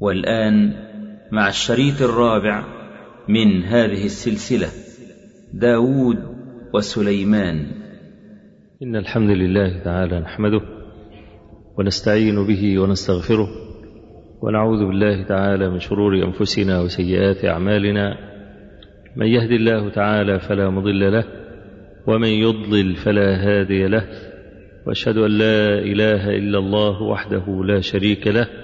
والآن مع الشريط الرابع من هذه السلسلة داود وسليمان. إن الحمد لله تعالى نحمده ونستعين به ونستغفره ونعوذ بالله تعالى من شرور أنفسنا وسيئات أعمالنا. من يهد الله تعالى فلا مضل له ومن يضلل فلا هادي له وأشهد أن لا إله إلا الله وحده لا شريك له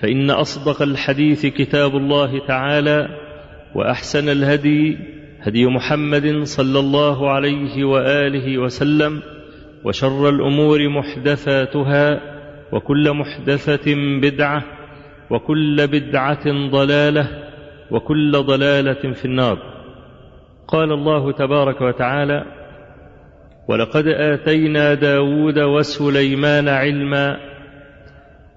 فإن أصدق الحديث كتاب الله تعالى وأحسن الهدي هدي محمد صلى الله عليه وآله وسلم وشر الأمور محدثاتها وكل محدثة بدعة وكل بدعة ضلالة وكل ضلالة في النار. قال الله تبارك وتعالى ولقد آتينا داود وسليمان علما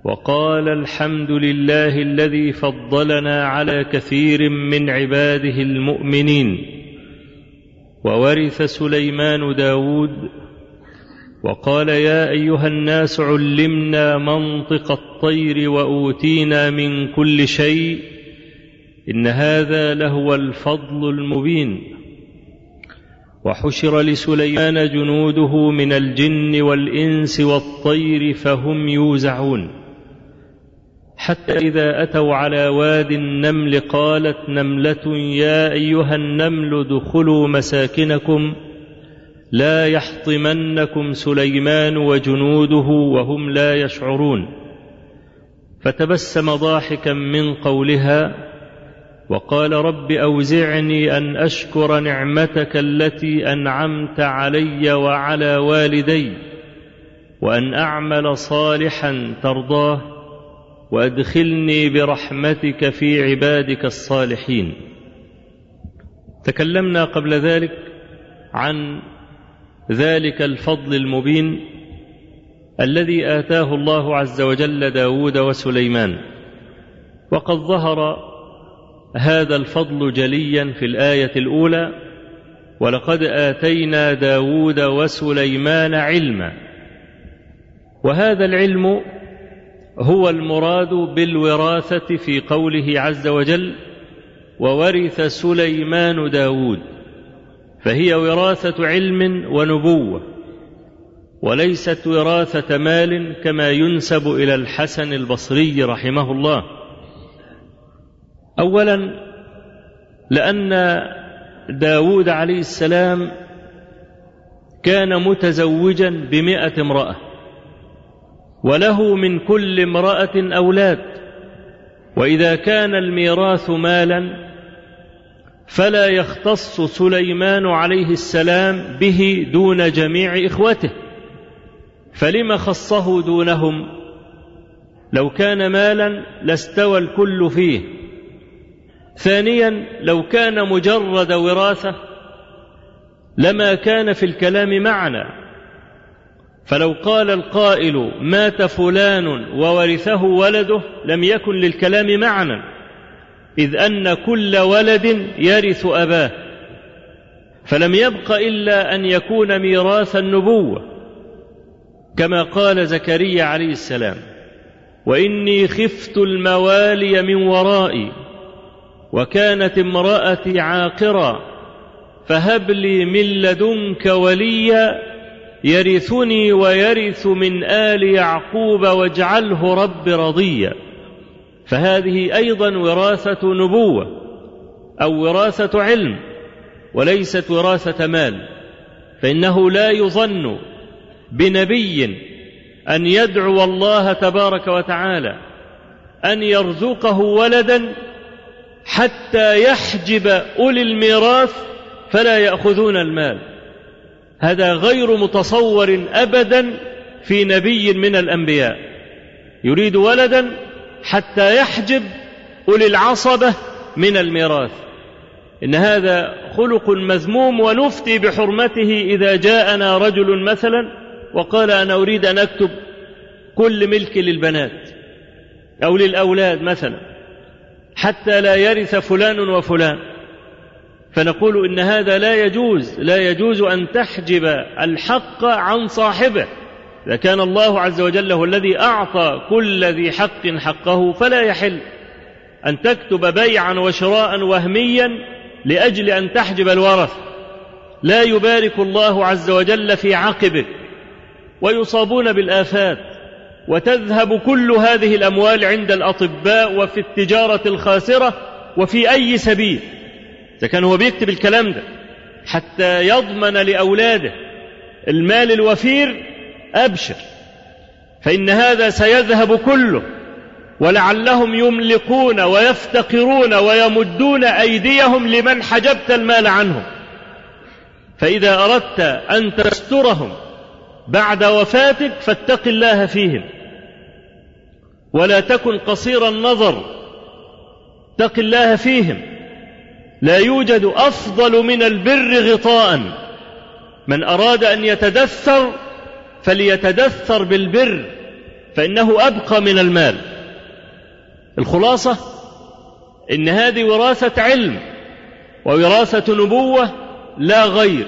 وقال الحمد لله الذي فضلنا على كثير من عباده المؤمنين. وورث سليمان داود. وقال يا أيها الناس علمنا منطق الطير وأوتينا من كل شيء. إن هذا لهو الفضل المبين. وحشر لسليمان جنوده من الجن والإنس والطير فهم يوزعون. حتى إذا أتوا على واد النمل قالت نملة يا أيها النمل ادخلوا مساكنكم لا يحطمنكم سليمان وجنوده وهم لا يشعرون. فتبسم ضاحكا من قولها وقال رب أوزعني أن أشكر نعمتك التي أنعمت علي وعلى والدي وأن أعمل صالحا ترضاه وادخلني برحمتك في عبادك الصالحين. تكلمنا قبل ذلك عن ذلك الفضل المبين الذي آتاه الله عز وجل داود وسليمان. وقد ظهر هذا الفضل جليا في الآية الأولى ولقد آتينا داود وسليمان علما. وهذا العلم هو المراد بالوراثة في قوله عز وجل وورث سليمان داود. فهي وراثة علم ونبوة وليست وراثة مال كما ينسب إلى الحسن البصري رحمه الله. أولا لأن داود عليه السلام كان متزوجا بمئة امرأة. وله من كل امرأة أولاد وإذا كان الميراث مالا فلا يختص سليمان عليه السلام به دون جميع إخوته. فلم خصه دونهم؟ لو كان مالا لاستوى الكل فيه. ثانيا لو كان مجرد وراثة لما كان في الكلام معنى فلو قال القائل مات فلان وورثه ولده لم يكن للكلام معنى إذ أن كل ولد يرث أباه فلم يبق إلا أن يكون ميراث النبوة كما قال زكريا عليه السلام وإني خفت الموالي من ورائي وكانت امرأتي عاقرا فهب لي من لدنك وليا يرثني ويرث من آل يعقوب واجعله رب رضيا. فهذه أيضا وراثة نبوة أو وراثة علم وليست وراثة مال. فإنه لا يظن بنبي أن يدعو الله تبارك وتعالى أن يرزقه ولدا حتى يحجب أولي الميراث فلا يأخذون المال. هذا غير متصور أبدا في نبي من الأنبياء. يريد ولدا حتى يحجب أولي العصبة من الميراث. إن هذا خلق مذموم ونفتي بحرمته إذا جاءنا رجل مثلا وقال أنا أريد أن أكتب كل ملك للبنات أو للأولاد مثلا حتى لا يرث فلان وفلان. فنقول إن هذا لا يجوز لا يجوز أن تحجب الحق عن صاحبه. إذا كان الله عز وجل هو الذي أعطى كل ذي حق حقه فلا يحل أن تكتب بيعا وشراء وهميا لأجل أن تحجب الورث. لا يبارك الله عز وجل في عقبك ويصابون بالآفات. وتذهب كل هذه الأموال عند الأطباء وفي التجارة الخاسرة وفي أي سبيل. إذا كان هو بيكتب الكلام ده. حتى يضمن لأولاده المال الوفير أبشر. فإن هذا سيذهب كله ولعلهم يملكون ويفتقرون ويمدون أيديهم لمن حجبت المال عنهم. فإذا أردت أن تسترهم بعد وفاتك فاتق الله فيهم. ولا تكن قصير النظر. اتق الله فيهم. لا يوجد أفضل من البر غطاء. من أراد أن يتدثر فليتدثر بالبر فإنه أبقى من المال. الخلاصة إن هذه وراثة علم ووراثة نبوة لا غير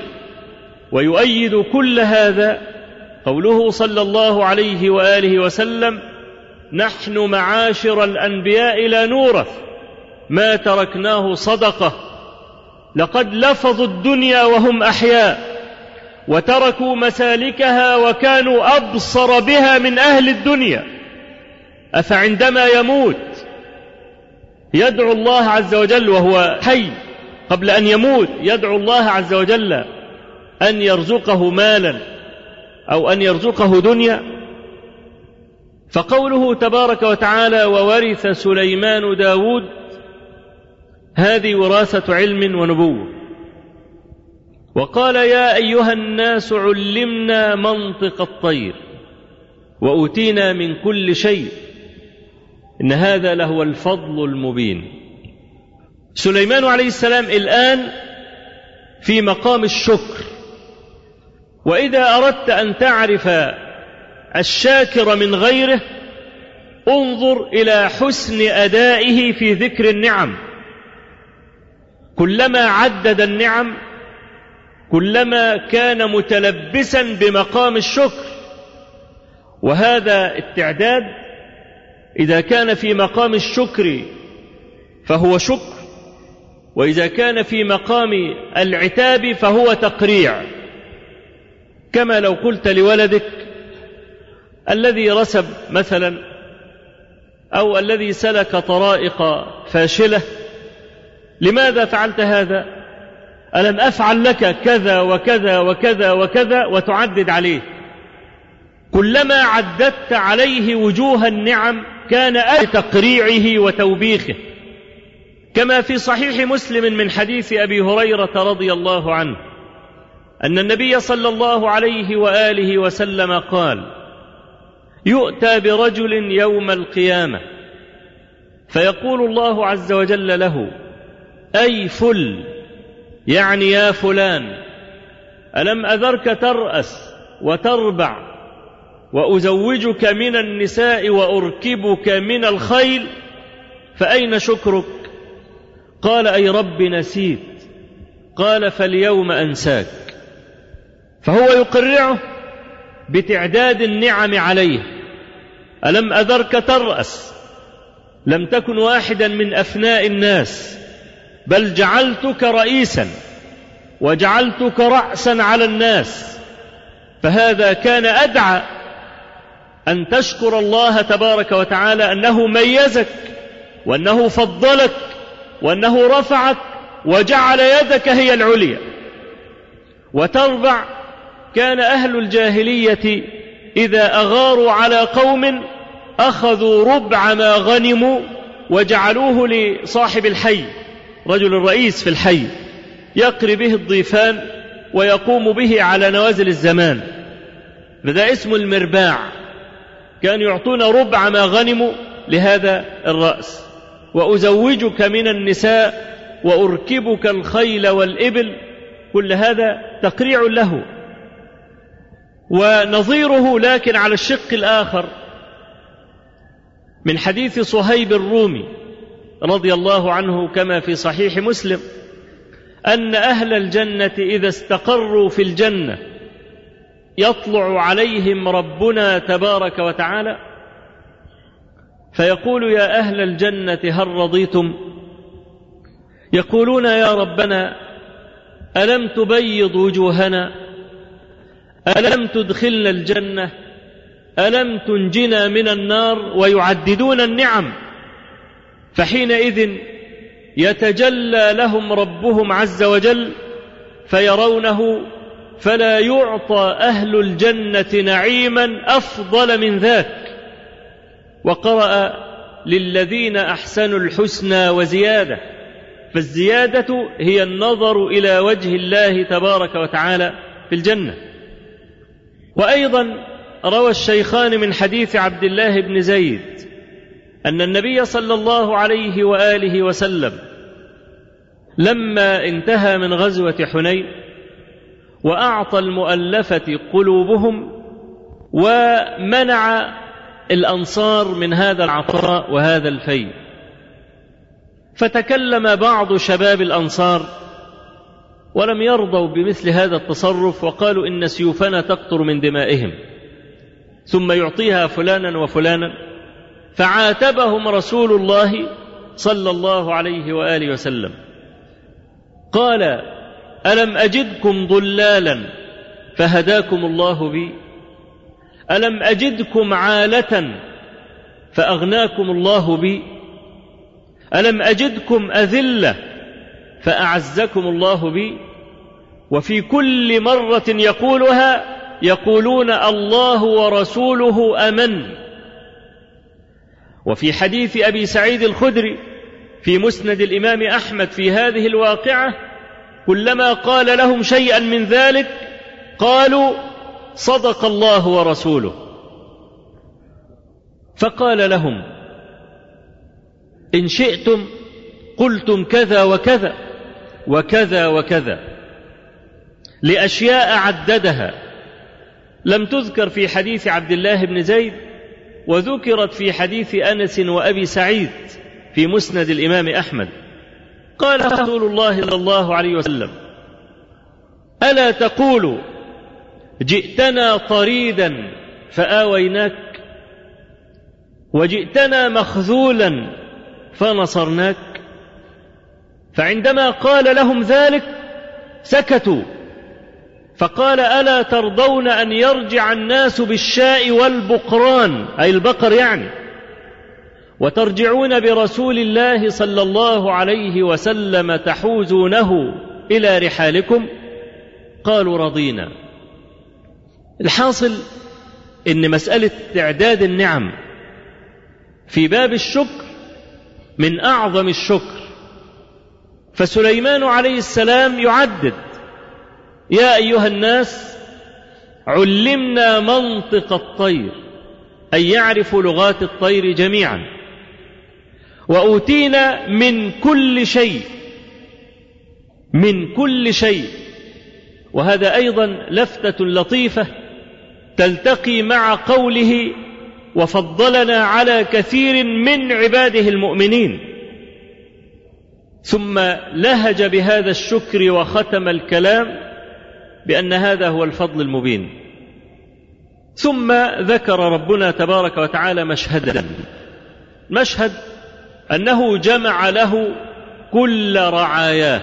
ويؤيد كل هذا قوله صلى الله عليه وآله وسلم نحن معاشر الأنبياء لا نورث. ما تركناه صدقة. لقد لفظوا الدنيا وهم أحياء وتركوا مسالكها وكانوا أبصر بها من أهل الدنيا. أفعندما يموت يدعو الله عز وجل وهو حي. قبل أن يموت يدعو الله عز وجل أن يرزقه مالا أو أن يرزقه دنيا. فقوله تبارك وتعالى وورث سليمان داود هذه وراثة علم ونبوة. وقال يا أيها الناس علمنا منطق الطير وأوتينا من كل شيء. إن هذا لهو الفضل المبين. سليمان عليه السلام الآن في مقام الشكر. وإذا أردت أن تعرف الشاكر من غيره انظر إلى حسن أدائه في ذكر النعم. كلما عدد النعم كلما كان متلبسا بمقام الشكر. وهذا التعداد إذا كان في مقام الشكر فهو شكر وإذا كان في مقام العتاب فهو تقريع. كما لو قلت لولدك الذي رسب مثلا أو الذي سلك طرائق فاشلة لماذا فعلت هذا؟ ألم أفعل لك كذا وكذا وكذا وكذا وتعدد عليه؟ كلما عددت عليه وجوه النعم كان أهل تقريعه وتوبيخه. كما في صحيح مسلم من حديث أبي هريرة رضي الله عنه أن النبي صلى الله عليه وآله وسلم قال يؤتى برجل يوم القيامة فيقول الله عز وجل له أي فل يعني يا فلان ألم أذرك ترأس وتربع وأزوجك من النساء وأركبك من الخيل فأين شكرك؟ قال أي رب نسيت قال فاليوم أنساك. فهو يقرعه بتعداد النعم عليه. ألم أذرك ترأس؟ لم تكن واحدا من أفناء الناس. بل جعلتك رئيسا وجعلتك رأسا على الناس. فهذا كان أدعى أن تشكر الله تبارك وتعالى أنه ميزك وأنه فضلك وأنه رفعك وجعل يدك هي العليا. وتربع كان أهل الجاهلية إذا أغاروا على قوم أخذوا ربع ما غنموا وجعلوه لصاحب الحي. رجل الرئيس في الحي يقري به الضيفان ويقوم به على نوازل الزمان. فده اسمه المرباع. كانوا يعطون ربع ما غنموا لهذا الرأس. وأزوجك من النساء وأركبك الخيل والإبل كل هذا تقريع له. ونظيره لكن على الشق الآخر. من حديث صهيب الرومي رضي الله عنه كما في صحيح مسلم أن أهل الجنة إذا استقروا في الجنة يطلع عليهم ربنا تبارك وتعالى فيقول يا أهل الجنة هل رضيتم؟ يقولون يا ربنا ألم تبيض وجوهنا؟ ألم تدخلنا الجنة؟ ألم تنجنا من النار ويعددون النعم؟ فحينئذ يتجلى لهم ربهم عز وجل فيرونه فلا يعطى أهل الجنة نعيما أفضل من ذاك. وقرأ للذين أحسنوا الحسنى وزيادة فالزيادة هي النظر إلى وجه الله تبارك وتعالى في الجنة. وأيضا روى الشيخان من حديث عبد الله بن زيد أن النبي صلى الله عليه وآله وسلم لما انتهى من غزوة حنين وأعطى المؤلفة قلوبهم ومنع الأنصار من هذا العطاء وهذا الفيء. فتكلم بعض شباب الأنصار ولم يرضوا بمثل هذا التصرف وقالوا إن سيوفنا تقطر من دمائهم ثم يعطيها فلانا وفلانا فعاتبهم رسول الله صلى الله عليه وآله وسلم. قال ألم أجدكم ضلالا فهداكم الله بي؟ ألم أجدكم عاله فأغناكم الله بي؟ ألم أجدكم أذلة فأعزكم الله بي؟ وفي كل مرة يقولها يقولون الله ورسوله أمن. وفي حديث أبي سعيد الخدري في مسند الإمام أحمد في هذه الواقعة كلما قال لهم شيئا من ذلك قالوا صدق الله ورسوله. فقال لهم إن شئتم قلتم كذا وكذا وكذا وكذا لأشياء عددها. لم تذكر في حديث عبد الله بن زيد وذكرت في حديث أنس وأبي سعيد في مسند الإمام أحمد. قال رسول الله صلى الله عليه وسلم ألا تقول جئتنا طريدا فآويناك وجئتنا مخذولا فنصرناك فعندما قال لهم ذلك سكتوا فقال ألا ترضون أن يرجع الناس بالشاء والبقران؟ أي البقر يعني. وترجعون برسول الله صلى الله عليه وسلم تحوزونه إلى رحالكم؟ قالوا رضينا. الحاصل إن مسألة تعداد النعم في باب الشكر من أعظم الشكر. فسليمان عليه السلام يعدد يا أيها الناس علمنا منطق الطير أي يعرف لغات الطير جميعا. وأوتينا من كل شيء من كل شيء. وهذا أيضا لفتة لطيفة تلتقي مع قوله وفضلنا على كثير من عباده المؤمنين ثم لهج بهذا الشكر وختم الكلام. بأن هذا هو الفضل المبين. ثم ذكر ربنا تبارك وتعالى مشهدا. مشهد أنه جمع له كل رعاياه.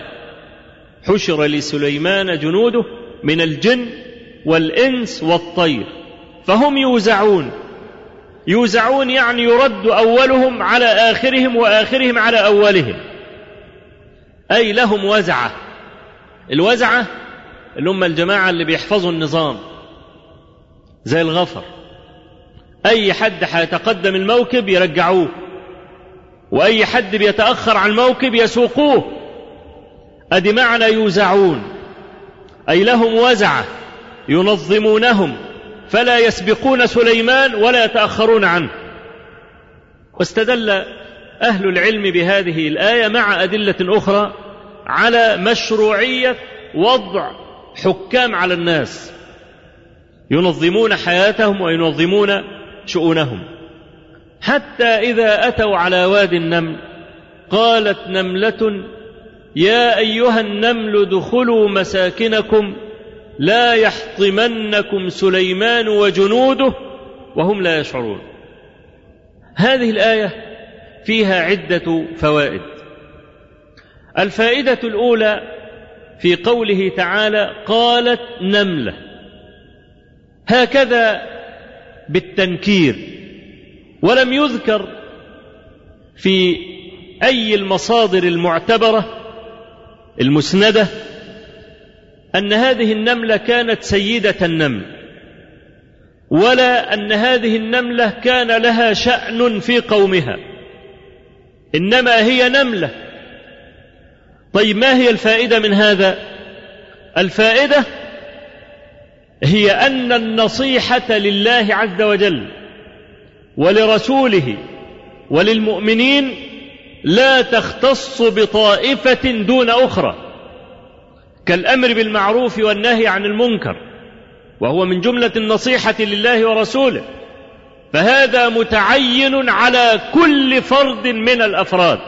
حشر لسليمان جنوده من الجن والإنس والطير. فهم يوزعون. يوزعون يعني يرد أولهم على آخرهم وآخرهم على أولهم. أي لهم وزعة. الوزعة اللي هم الجماعة اللي بيحفظوا النظام زي الغفر. أي حد هيتقدم الموكب يرجعوه وأي حد بيتأخر عن الموكب يسوقوه. أدي معنى يوزعون أي لهم وزعة ينظمونهم فلا يسبقون سليمان ولا يتأخرون عنه. واستدل أهل العلم بهذه الآية مع أدلة أخرى على مشروعية وضع حكام على الناس ينظمون حياتهم وينظمون شؤونهم. حتى إذا أتوا على وادي النمل قالت نملة يا أيها النمل ادخلوا مساكنكم لا يحطمنكم سليمان وجنوده وهم لا يشعرون. هذه الآية فيها عدة فوائد. الفائدة الأولى في قوله تعالى قالت نملة. هكذا بالتنكير. ولم يذكر في أي المصادر المعتبرة المسندة أن هذه النملة كانت سيدة النمل ولا أن هذه النملة كان لها شأن في قومها إنما هي نملة. طيب ما هي الفائدة من هذا؟ الفائدة هي أن النصيحة لله عز وجل ولرسوله وللمؤمنين لا تختص بطائفة دون أخرى كالأمر بالمعروف والنهي عن المنكر وهو من جملة النصيحة لله ورسوله فهذا متعين على كل فرد من الأفراد.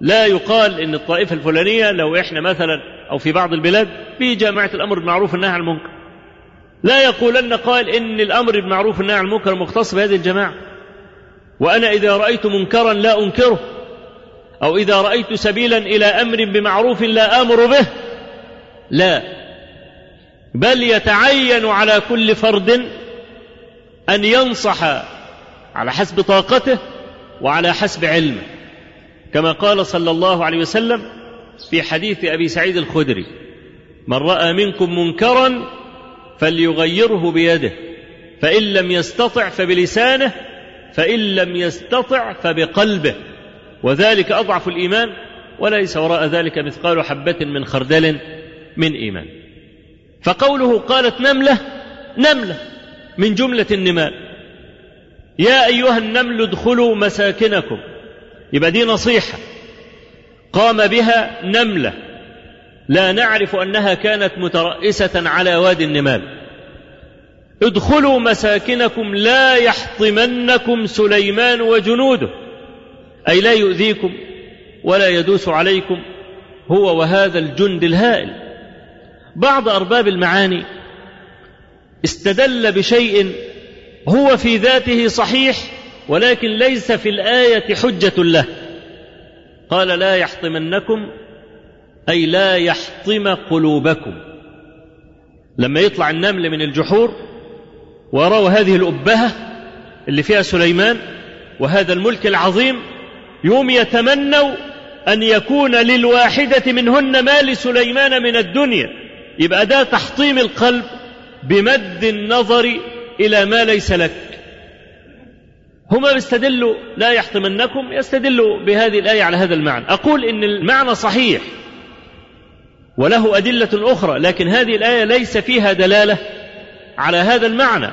لا يقال إن الطائفة الفلانية لو إحنا مثلا أو في بعض البلاد في جامعة الأمر بالمعروف والنهي عن المنكر. لا يقولن قائل إن الأمر بالمعروف والنهي عن المنكر مختص بهذه الجماعة. وأنا إذا رأيت منكرا لا أنكره. أو إذا رأيت سبيلا إلى أمر بمعروف لا آمر به. لا. بل يتعين على كل فرد أن ينصح على حسب طاقته وعلى حسب علمه. كما قال صلى الله عليه وسلم في حديث أبي سعيد الخدري من رأى منكم منكرا فليغيره بيده فإن لم يستطع فبلسانه فإن لم يستطع فبقلبه. وذلك أضعف الإيمان وليس وراء ذلك مثقال حبة من خردل من إيمان. فقوله قالت نملة نملة من جملة النمال. يا أيها النمل ادخلوا مساكنكم يبقى دي نصيحة. قام بها نملة. لا نعرف أنها كانت مترأسة على وادي النمال. ادخلوا مساكنكم لا يحطمنكم سليمان وجنوده. أي لا يؤذيكم ولا يدوس عليكم هو وهذا الجند الهائل. بعض أرباب المعاني استدل بشيء هو في ذاته صحيح ولكن ليس في الآية حجة له. قال لا يحطمنكم أي لا يحطم قلوبكم. لما يطلع النمل من الجحور وروا هذه الأبهة اللي فيها سليمان وهذا الملك العظيم يوم يتمنوا أن يكون للواحدة منهن ما لسليمان من الدنيا. يبقى ده تحطيم القلب بمد النظر إلى ما ليس لك. هما بيستدلوا لا يحطمنكم يستدلوا بهذه الآية على هذا المعنى. أقول إن المعنى صحيح وله أدلة أخرى لكن هذه الآية ليس فيها دلالة على هذا المعنى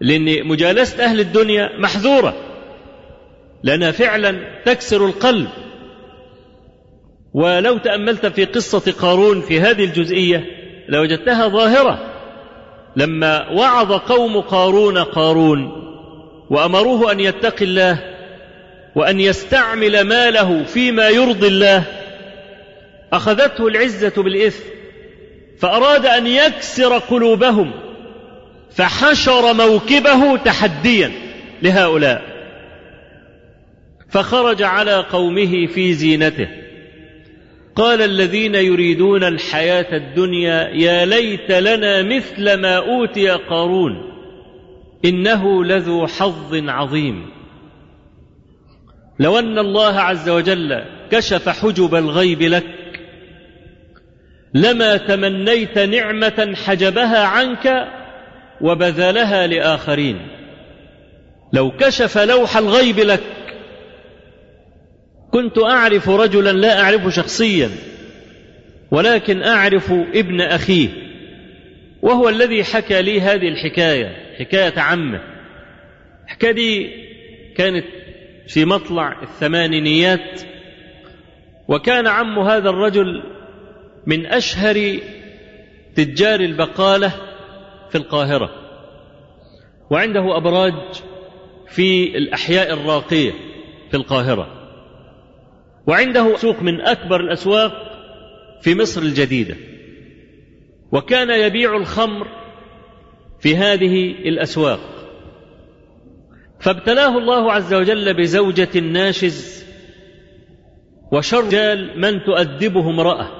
لأن مجالسة أهل الدنيا محذورة لأنها فعلا تكسر القلب. ولو تأملت في قصة قارون في هذه الجزئية لوجدتها ظاهرة. لما وعظ قوم قارون قارون وأمروه أن يتقي الله وأن يستعمل ماله فيما يرضي الله. أخذته العزة بالإثم فأراد أن يكسر قلوبهم فحشر موكبه تحديا لهؤلاء. فخرج على قومه في زينته. قال الذين يريدون الحياة الدنيا يا ليت لنا مثل ما أوتي قارون. إنه لذو حظ عظيم. لو أن الله عز وجل كشف حجب الغيب لك لما تمنيت نعمة حجبها عنك وبذلها لآخرين. لو كشف لوح الغيب لك كنت أعرف رجلا لا أعرفه شخصيا ولكن أعرف ابن أخيه وهو الذي حكى لي هذه الحكاية. حكاية عمه الحكاية دي كانت في مطلع الثمانينيات وكان عم هذا الرجل من أشهر تجار البقالة في القاهرة وعنده أبراج في الأحياء الراقية في القاهرة وعنده سوق من أكبر الأسواق في مصر الجديدة وكان يبيع الخمر في هذه الأسواق. فابتلاه الله عز وجل بزوجة ناشز وشر رجال من تؤدبه امرأة.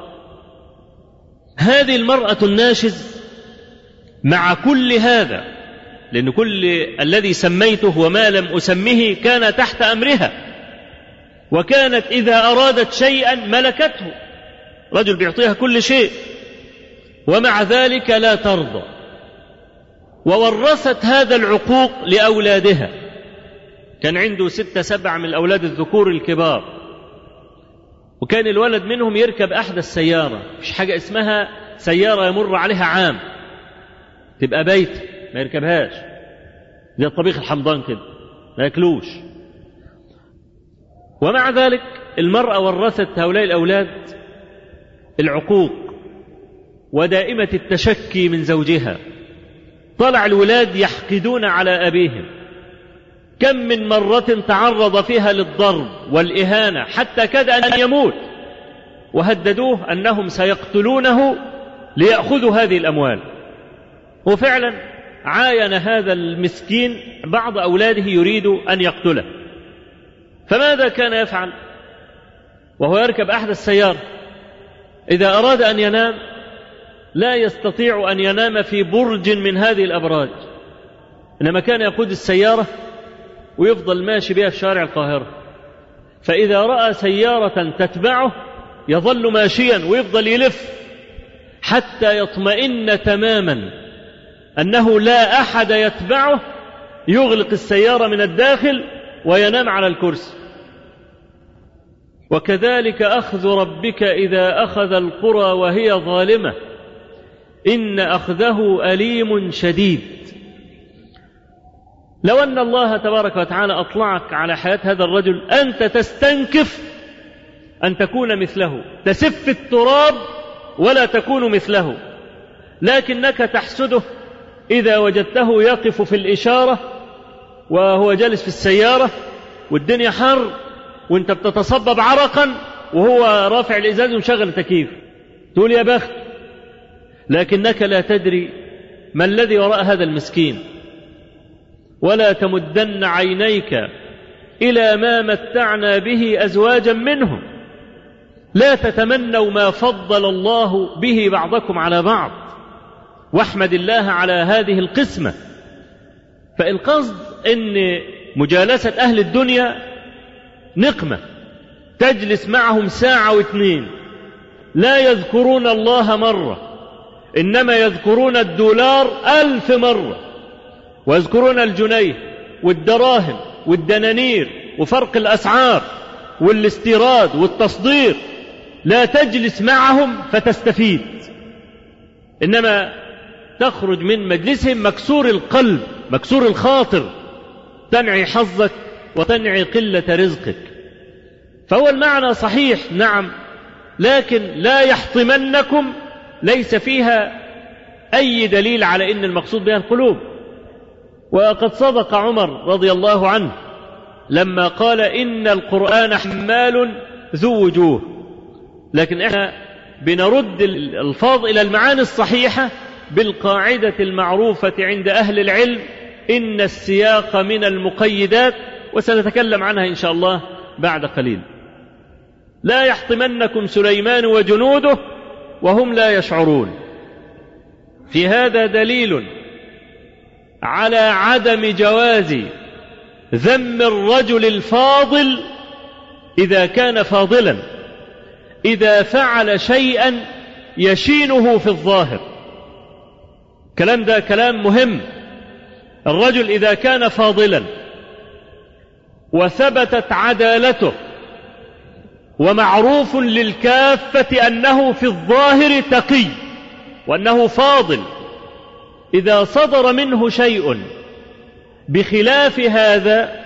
هذه المرأة الناشز مع كل هذا لأن كل الذي سميته وما لم أسمه كان تحت أمرها. وكانت إذا أرادت شيئا ملكته. رجل بيعطيها كل شيء. ومع ذلك لا ترضى. وورثت هذا العقوق لأولادها. كان عنده ستة سبعة من الأولاد الذكور الكبار. وكان الولد منهم يركب أحدث سيارة مش حاجة اسمها سيارة يمر عليها عام. تبقى بيت ما يركبهاش. زي الطبيخ الحمضان كده ما ياكلوش. ومع ذلك المرأة ورثت هؤلاء الأولاد العقوق ودائمة التشكي من زوجها. طلع الولاد يحقدون على أبيهم. كم من مرة تعرض فيها للضرب والإهانة حتى كاد أن يموت. وهددوه أنهم سيقتلونه ليأخذوا هذه الأموال. وفعلا عاين هذا المسكين بعض أولاده يريد أن يقتله. فماذا كان يفعل؟ وهو يركب أحد السيارة. إذا أراد أن ينام لا يستطيع أن ينام في برج من هذه الأبراج. إنما كان يقود السيارة ويفضل ماشي بها في شارع القاهرة. فإذا رأى سيارة تتبعه يظل ماشيا ويفضل يلف حتى يطمئن تماما أنه لا أحد يتبعه يغلق السيارة من الداخل وينام على الكرسي. وكذلك أخذ ربك إذا أخذ القرى وهي ظالمة. إن أخذه أليم شديد. لو أن الله تبارك وتعالى أطلعك على حياة هذا الرجل أنت تستنكف أن تكون مثله. تسف التراب ولا تكون مثله. لكنك تحسده إذا وجدته يقف في الإشارة وهو جالس في السيارة والدنيا حر وأنت بتتصبب عرقا وهو رافع الإزاز ومشغل التكييف. تقول يا بخت لكنك لا تدري ما الذي وراء هذا المسكين. ولا تمدن عينيك إلى ما متعنا به أزواجا منهم. لا تتمنوا ما فضل الله به بعضكم على بعض. واحمد الله على هذه القسمة. فالقصد إن مجالسة أهل الدنيا نقمة تجلس معهم ساعة واثنين لا يذكرون الله مرة. إنما يذكرون الدولار ألف مرة ويذكرون الجنيه والدراهم والدنانير وفرق الأسعار والاستيراد والتصدير لا تجلس معهم فتستفيد. إنما تخرج من مجلسهم مكسور القلب مكسور الخاطر تنعي حظك وتنعي قلة رزقك. فهو المعنى صحيح نعم لكن لا يحطمنكم ليس فيها أي دليل على إن المقصود بها القلوب. وقد صدق عمر رضي الله عنه لما قال إن القرآن حمال ذو وجوه. لكن إحنا بنرد الألفاظ إلى المعاني الصحيحة بالقاعدة المعروفة عند أهل العلم إن السياق من المقيدات وسنتكلم عنها إن شاء الله بعد قليل. لا يحطمنكم سليمان وجنوده وهم لا يشعرون. في هذا دليل على عدم جواز ذم الرجل الفاضل إذا كان فاضلا إذا فعل شيئا يشينه في الظاهر. كلام ده كلام مهم. الرجل إذا كان فاضلا وثبتت عدالته ومعروف للكافة أنه في الظاهر تقي وأنه فاضل. إذا صدر منه شيء بخلاف هذا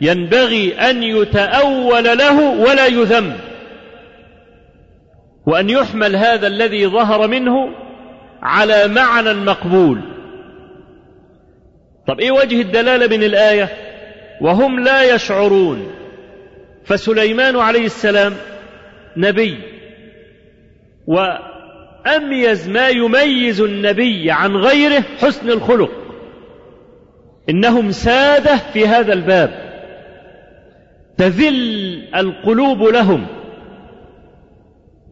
ينبغي أن يتأول له ولا يذم. وأن يحمل هذا الذي ظهر منه على معنى مقبول. طب إيه وجه الدلالة من الآية؟ وهم لا يشعرون. فسليمان عليه السلام نبي وأميز ما يميز النبي عن غيره حسن الخلق إنهم سادة في هذا الباب تذل القلوب لهم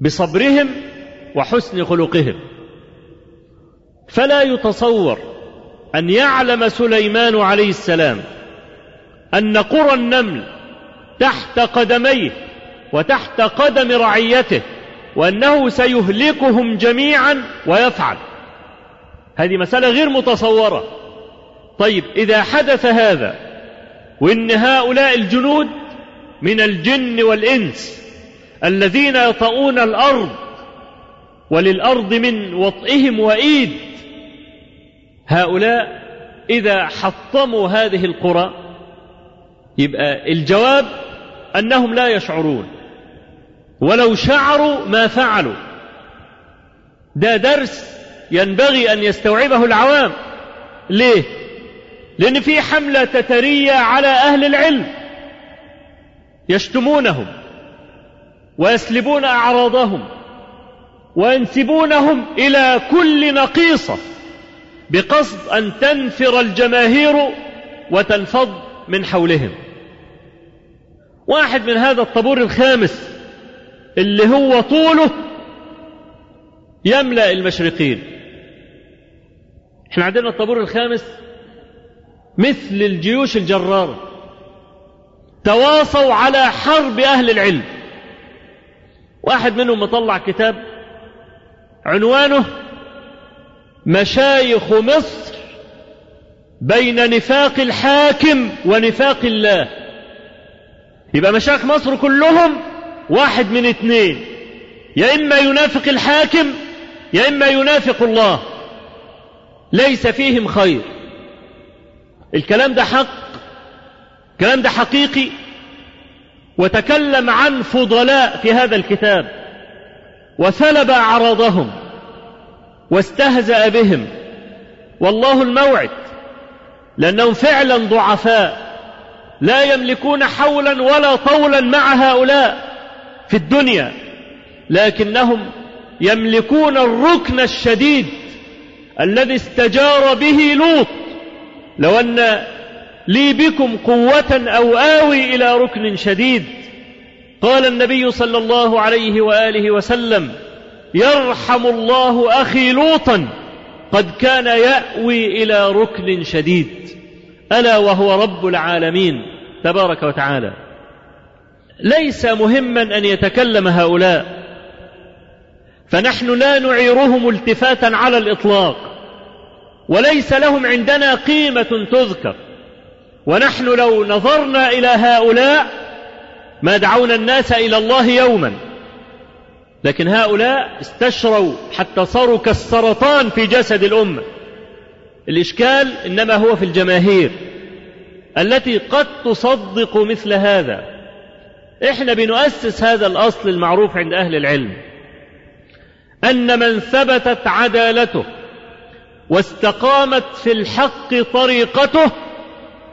بصبرهم وحسن خلقهم. فلا يتصور أن يعلم سليمان عليه السلام أن قرى النمل تحت قدميه وتحت قدم رعيته وأنه سيهلكهم جميعا ويفعل. هذه مسألة غير متصورة. طيب إذا حدث هذا وإن هؤلاء الجنود من الجن والإنس الذين يطؤون الأرض وللأرض من وطئهم وإيد هؤلاء إذا حطموا هذه القرى يبقى الجواب أنهم لا يشعرون. ولو شعروا ما فعلوا. ده درس ينبغي أن يستوعبه العوام. ليه؟ لأن في حملة تترية على أهل العلم يشتمونهم ويسلبون أعراضهم وينسبونهم إلى كل نقيصة بقصد أن تنفر الجماهير وتنفض من حولهم. واحد من هذا الطابور الخامس اللي هو طوله يملأ المشرقين. إحنا عندنا الطابور الخامس مثل الجيوش الجرارة. تواصوا على حرب أهل العلم. واحد منهم مطلع كتاب عنوانه مشايخ مصر بين نفاق الحاكم ونفاق الله. يبقى مشايخ مصر كلهم واحد من اثنين. يا إما ينافق الحاكم يا إما ينافق الله. ليس فيهم خير. الكلام ده حق الكلام ده حقيقي. وتكلم عن فضلاء في هذا الكتاب. وسلب أعراضهم. واستهزأ بهم. والله الموعد. لأنهم فعلا ضعفاء. لا يملكون حولا ولا طولا مع هؤلاء في الدنيا لكنهم يملكون الركن الشديد الذي استجار به لوط. لو أن لي بكم قوة أو آوي إلى ركن شديد قال النبي صلى الله عليه وآله وسلم يرحم الله أخي لوطا قد كان يأوي إلى ركن شديد. ألا وهو رب العالمين تبارك وتعالى. ليس مهما أن يتكلم هؤلاء. فنحن لا نعيرهم التفاتا على الإطلاق. وليس لهم عندنا قيمة تذكر. ونحن لو نظرنا إلى هؤلاء ما دعونا الناس إلى الله يوما. لكن هؤلاء استشروا حتى صاروا كالسرطان في جسد الأمة. الإشكال إنما هو في الجماهير التي قد تصدق مثل هذا. إحنا بنؤسس هذا الأصل المعروف عند أهل العلم أن من ثبتت عدالته واستقامت في الحق طريقته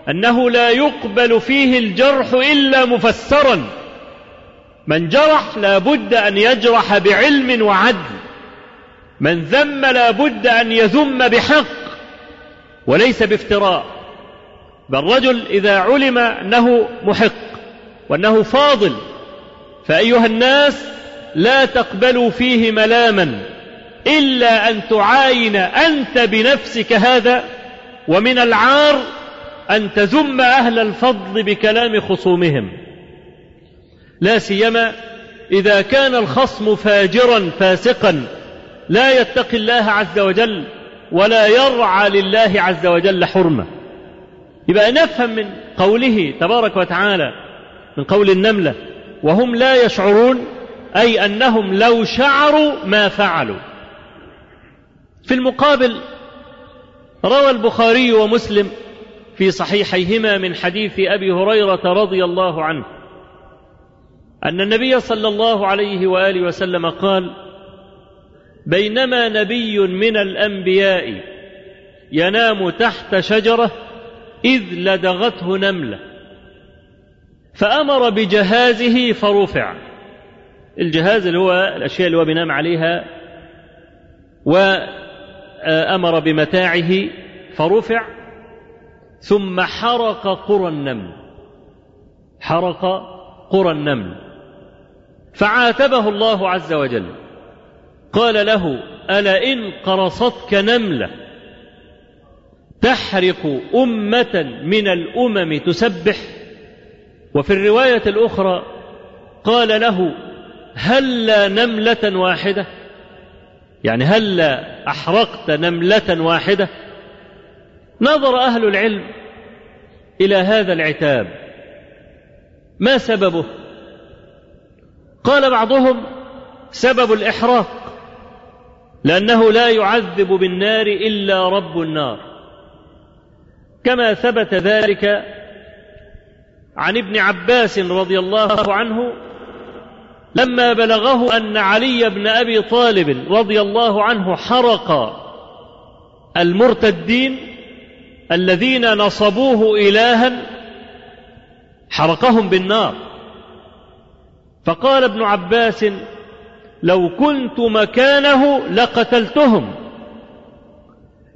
أنه لا يقبل فيه الجرح إلا مفسرا. من جرح لا بد أن يجرح بعلم وعدل. من ذم لا بد أن يذم بحق. وليس بافتراء بل رجل إذا علم أنه محق وأنه فاضل فأيها الناس لا تقبلوا فيه ملاما إلا أن تعاين أنت بنفسك هذا ومن العار أن تذم أهل الفضل بكلام خصومهم. لا سيما إذا كان الخصم فاجرا فاسقا لا يتقي الله عز وجل ولا يرعى لله عز وجل حرمة. يبقى نفهم من قوله تبارك وتعالى من قول النملة وهم لا يشعرون أي أنهم لو شعروا ما فعلوا. في المقابل روى البخاري ومسلم في صحيحيهما من حديث أبي هريرة رضي الله عنه أن النبي صلى الله عليه وآله وسلم قال بينما نبي من الأنبياء ينام تحت شجرة إذ لدغته نملة فأمر بجهازه فرفع. الجهاز اللي هو الأشياء اللي هو بينام عليها وأمر بمتاعه فرفع ثم حرق قرى النمل. حرق قرى النمل. فعاتبه الله عز وجل. قال له ألا إن قرصتك نملة تحرق أمة من الأمم تسبح؟ وفي الرواية الأخرى قال له هلا نملة واحدة؟ يعني هلا أحرقت نملة واحدة؟ نظر أهل العلم إلى هذا العتاب. ما سببه؟ قال بعضهم سبب الإحراق. لأنه لا يعذب بالنار إلا رب النار. كما ثبت ذلك عن ابن عباس رضي الله عنه لما بلغه أن علي بن أبي طالب رضي الله عنه حرق المرتدين الذين نصبوه إلها حرقهم بالنار. فقال ابن عباس لو كنت مكانه لقتلتهم.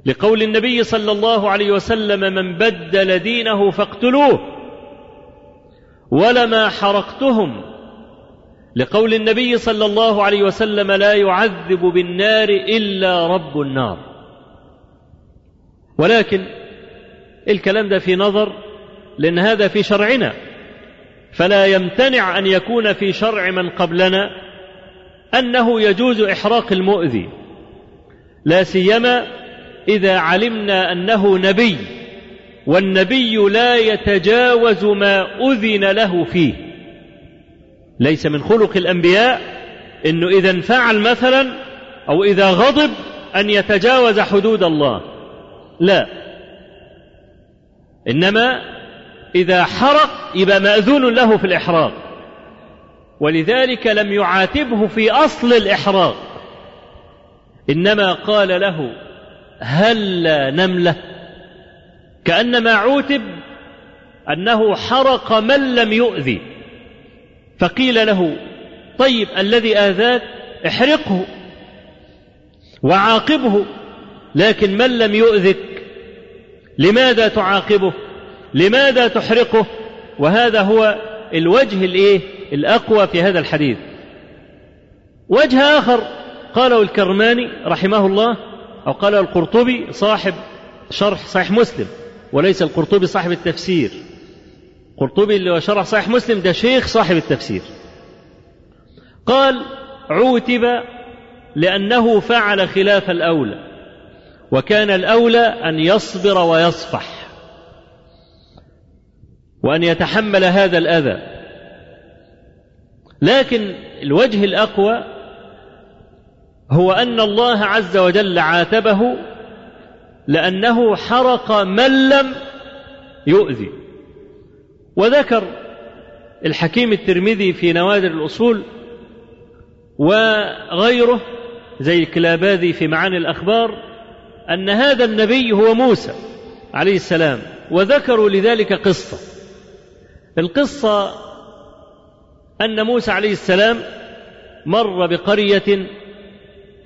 لقول النبي صلى الله عليه وسلم من بدل دينه فاقتلوه ولما حرقتهم. لقول النبي صلى الله عليه وسلم لا يعذب بالنار إلا رب النار. ولكن الكلام ده في نظر لأن هذا في شرعنا. فلا يمتنع أن يكون في شرع من قبلنا. أنه يجوز إحراق المؤذي لا سيما إذا علمنا أنه نبي والنبي لا يتجاوز ما أذن له فيه. ليس من خلق الأنبياء إنه إذا انفعل مثلا أو إذا غضب أن يتجاوز حدود الله. لا. إنما إذا حرق يبقى مأذون له في الإحراق. ولذلك لم يعاتبه في أصل الإحراق. إنما قال له هلا نملة؟ كأنما عوتب أنه حرق من لم يؤذي. فقيل له طيب الذي آذاك احرقه وعاقبه لكن من لم يؤذك؟ لماذا تعاقبه؟ لماذا تحرقه؟ وهذا هو الوجه الإيه؟ الأقوى في هذا الحديث. وجه آخر قاله الكرماني رحمه الله أو قاله القرطبي صاحب شرح صحيح مسلم وليس القرطبي صاحب التفسير. القرطبي اللي هو شرح صحيح مسلم ده شيخ صاحب التفسير. قال عوتب لأنه فعل خلاف الأولى وكان الأولى أن يصبر ويصفح وأن يتحمل هذا الأذى. لكن الوجه الأقوى هو أن الله عز وجل عاتبه لأنه حرق من لم يؤذي. وذكر الحكيم الترمذي في نوادر الأصول وغيره زي الكلاباذي في معاني الأخبار أن هذا النبي هو موسى عليه السلام وذكروا لذلك قصة. القصة أن موسى عليه السلام مر بقرية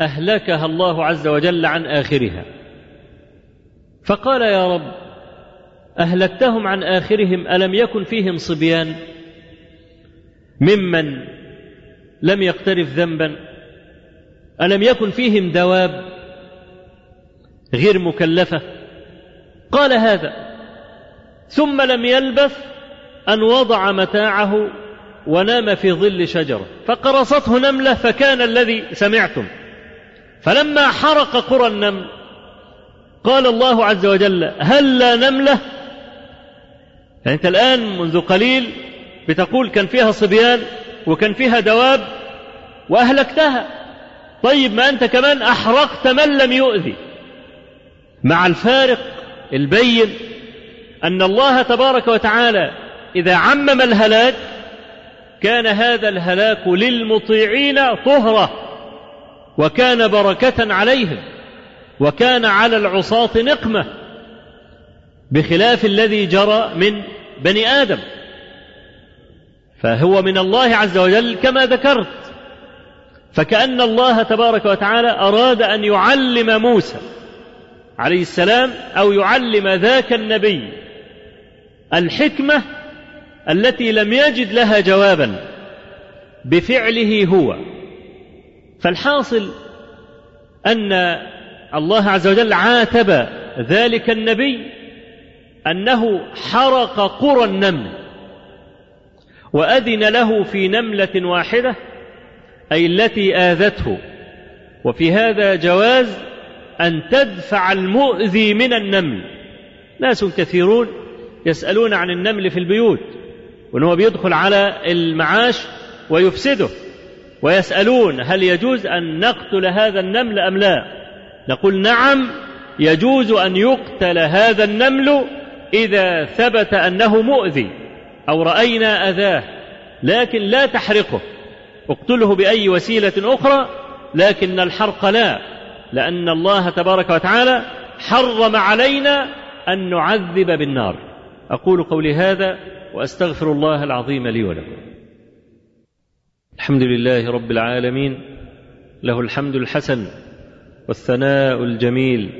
أهلكها الله عز وجل عن آخرها. فقال يا رب أهلكتهم عن آخرهم ألم يكن فيهم صبيان؟ ممن لم يقترف ذنبا؟ ألم يكن فيهم دواب غير مكلفة؟ قال هذا ثم لم يلبث أن وضع متاعه ونام في ظل شجرة فقرصته نملة فكان الذي سمعتم. فلما حرق قرى النمل قال الله عز وجل هل لا نملة؟ يعني أنت الآن منذ قليل بتقول كان فيها صبيان وكان فيها دواب وأهلكتها. طيب ما أنت كمان أحرقت من لم يؤذي. مع الفارق البين أن الله تبارك وتعالى إذا عمم الهلاك كان هذا الهلاك للمطيعين طهرة وكان بركة عليهم وكان على العصاة نقمة بخلاف الذي جرى من بني آدم. فهو من الله عز وجل كما ذكرت. فكأن الله تبارك وتعالى أراد أن يعلم موسى عليه السلام أو يعلم ذاك النبي الحكمة التي لم يجد لها جوابا بفعله هو. فالحاصل أن الله عز وجل عاتب ذلك النبي أنه حرق قرى النمل وأذن له في نملة واحدة أي التي آذته. وفي هذا جواز أن تدفع المؤذي من النمل. ناس كثيرون يسألون عن النمل في البيوت. وأنه بيدخل على المعاش ويفسده ويسألون هل يجوز أن نقتل هذا النمل أم لا. نقول نعم يجوز أن يقتل هذا النمل إذا ثبت أنه مؤذي أو رأينا أذاه لكن لا تحرقه. اقتله بأي وسيلة أخرى لكن الحرق لا لأن الله تبارك وتعالى حرم علينا أن نعذب بالنار. أقول قولي هذا وأستغفر الله العظيم لي ولكم. الحمد لله رب العالمين له الحمد الحسن والثناء الجميل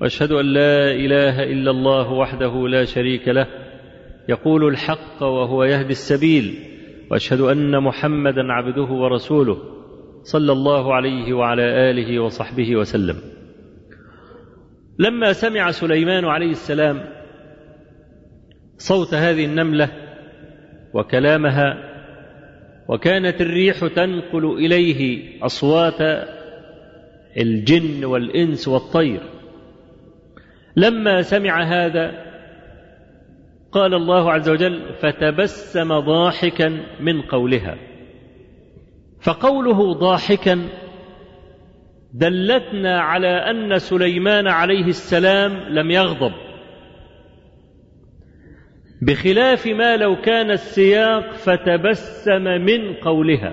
وأشهد أن لا إله إلا الله وحده لا شريك له يقول الحق وهو يهدي السبيل وأشهد أن محمدا عبده ورسوله صلى الله عليه وعلى آله وصحبه وسلم. لما سمع سليمان عليه السلام صوت هذه النملة وكلامها وكانت الريح تنقل إليه أصوات الجن والإنس والطير. لما سمع هذا قال الله عز وجل فتبسم ضاحكا من قولها فقوله ضاحكا دلتنا على أن سليمان عليه السلام لم يغضب. بخلاف ما لو كان السياق فتبسم من قولها.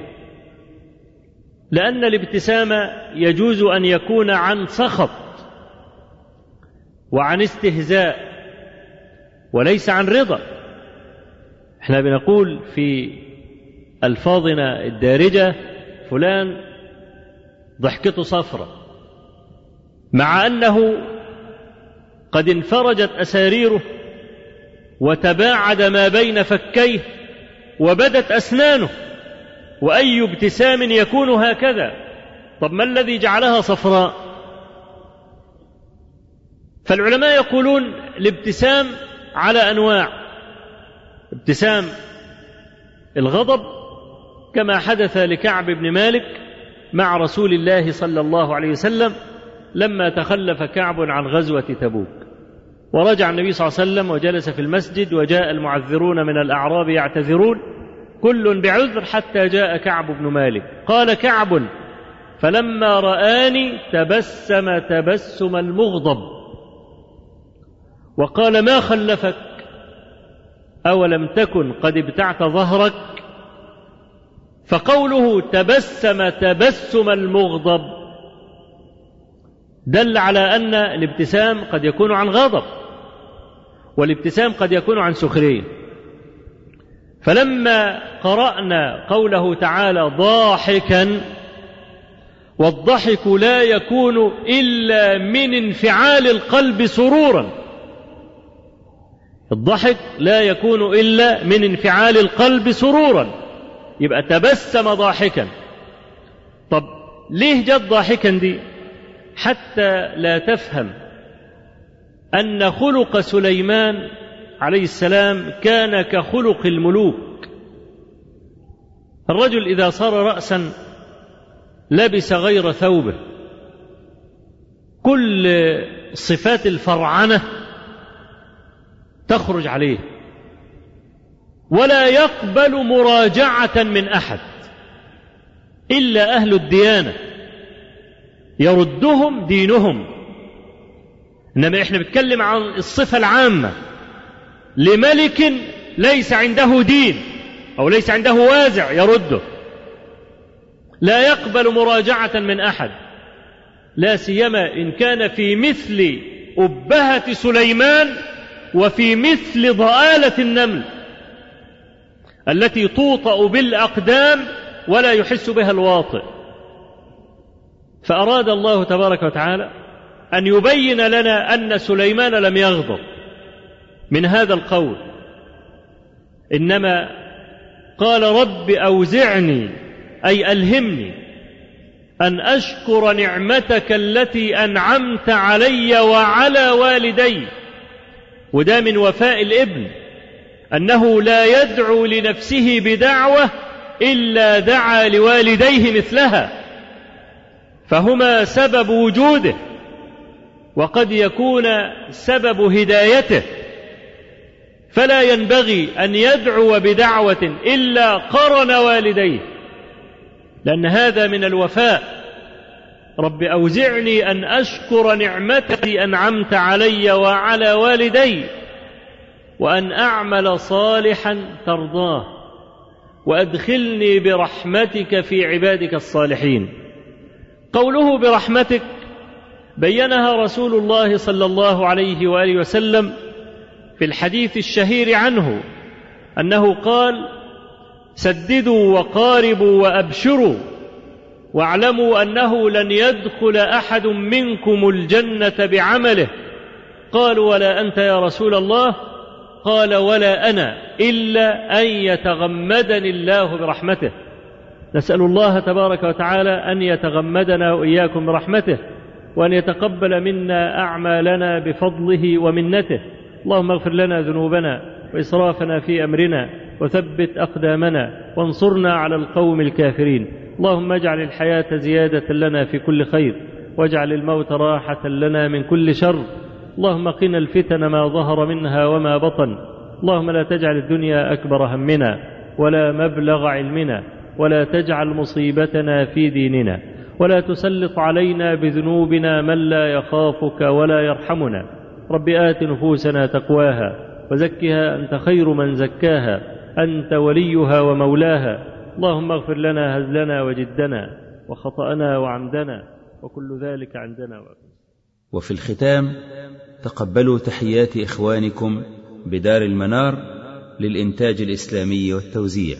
لأن الابتسام يجوز أن يكون عن سخط وعن استهزاء وليس عن رضا. إحنا بنقول في ألفاظنا الدارجة فلان ضحكته صفرة مع أنه قد انفرجت أساريره وتباعد ما بين فكيه وبدت أسنانه وأي ابتسام يكون هكذا؟ طب ما الذي جعلها صفراء؟ فالعلماء يقولون الابتسام على أنواع. ابتسام الغضب كما حدث لكعب بن مالك مع رسول الله صلى الله عليه وسلم لما تخلف كعب عن غزوة تبوك. ورجع النبي صلى الله عليه وسلم وجلس في المسجد وجاء المعذرون من الأعراب يعتذرون. كل بعذر حتى جاء كعب بن مالك. قال كعب فلما رآني تبسم تبسم المغضب. وقال ما خلفك؟ أولم تكن قد ابتعت ظهرك؟ فقوله تبسم تبسم المغضب دل على أن الابتسام قد يكون عن غضب. والابتسام قد يكون عن سخرية. فلما قرأنا قوله تعالى ضاحكا والضحك لا يكون إلا من انفعال القلب سرورا. الضحك لا يكون إلا من انفعال القلب سرورا. يبقى تبسم ضاحكا. طب ليه جت ضاحكا دي؟ حتى لا تفهم. أن خلق سليمان عليه السلام كان كخلق الملوك. الرجل إذا صار رأسا لبس غير ثوبه. كل صفات الفرعنة تخرج عليه. ولا يقبل مراجعة من أحد. إلا أهل الديانة. يردهم دينهم. إنما إحنا بنتكلم عن الصفة العامة. لملك ليس عنده دين أو ليس عنده وازع يرده. لا يقبل مراجعة من أحد. لا سيما إن كان في مثل أبهة سليمان وفي مثل ضآلة النمل التي توطأ بالأقدام ولا يحس بها الواطئ. فأراد الله تبارك وتعالى أن يبين لنا أن سليمان لم يغضب. من هذا القول. إنما قال رب أوزعني أي ألهمني أن أشكر نعمتك التي أنعمت علي وعلى والدي. وده من وفاء الابن أنه لا يدعو لنفسه بدعوة إلا دعا لوالديه مثلها. فهما سبب وجوده. وقد يكون سبب هدايته. فلا ينبغي أن يدعو بدعوة إلا قرن والديه لأن هذا من الوفاء. رب أوزعني أن أشكر نعمتي أنعمت علي وعلى والدي وأن أعمل صالحا ترضاه وأدخلني برحمتك في عبادك الصالحين. قوله برحمتك بينها رسول الله صلى الله عليه وآله وسلم في الحديث الشهير عنه أنه قال سددوا وقاربوا وأبشروا واعلموا أنه لن يدخل أحد منكم الجنة بعمله. قالوا ولا أنت يا رسول الله؟ قال ولا أنا إلا أن يتغمدني الله برحمته. نسأل الله تبارك وتعالى أن يتغمدنا وإياكم برحمته. وأن يتقبل منا أعمالنا بفضله ومنته. اللهم اغفر لنا ذنوبنا وإسرافنا في أمرنا وثبت أقدامنا وانصرنا على القوم الكافرين. اللهم اجعل الحياة زيادة لنا في كل خير واجعل الموت راحة لنا من كل شر. اللهم قنا الفتن ما ظهر منها وما بطن. اللهم لا تجعل الدنيا أكبر همنا ولا مبلغ علمنا ولا تجعل مصيبتنا في ديننا. ولا تسلط علينا بذنوبنا من لا يخافك ولا يرحمنا. رب آت نفوسنا تقواها وزكها أنت خير من زكاها. أنت وليها ومولاها. اللهم اغفر لنا هزلنا وجدنا وخطأنا وعمدنا وكل ذلك عندنا وفي الختام تقبلوا تحيات إخوانكم بدار المنار للإنتاج الإسلامي والتوزيع.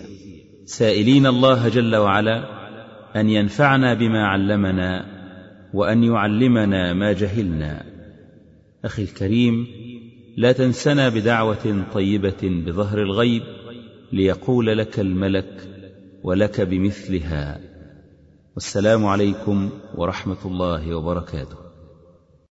سائلين الله جل وعلا أن ينفعنا بما علمنا وأن يعلمنا ما جهلنا. أخي الكريم لا تنسنا بدعوة طيبة بظهر الغيب ليقول لك الملك ولك بمثلها. والسلام عليكم ورحمة الله وبركاته.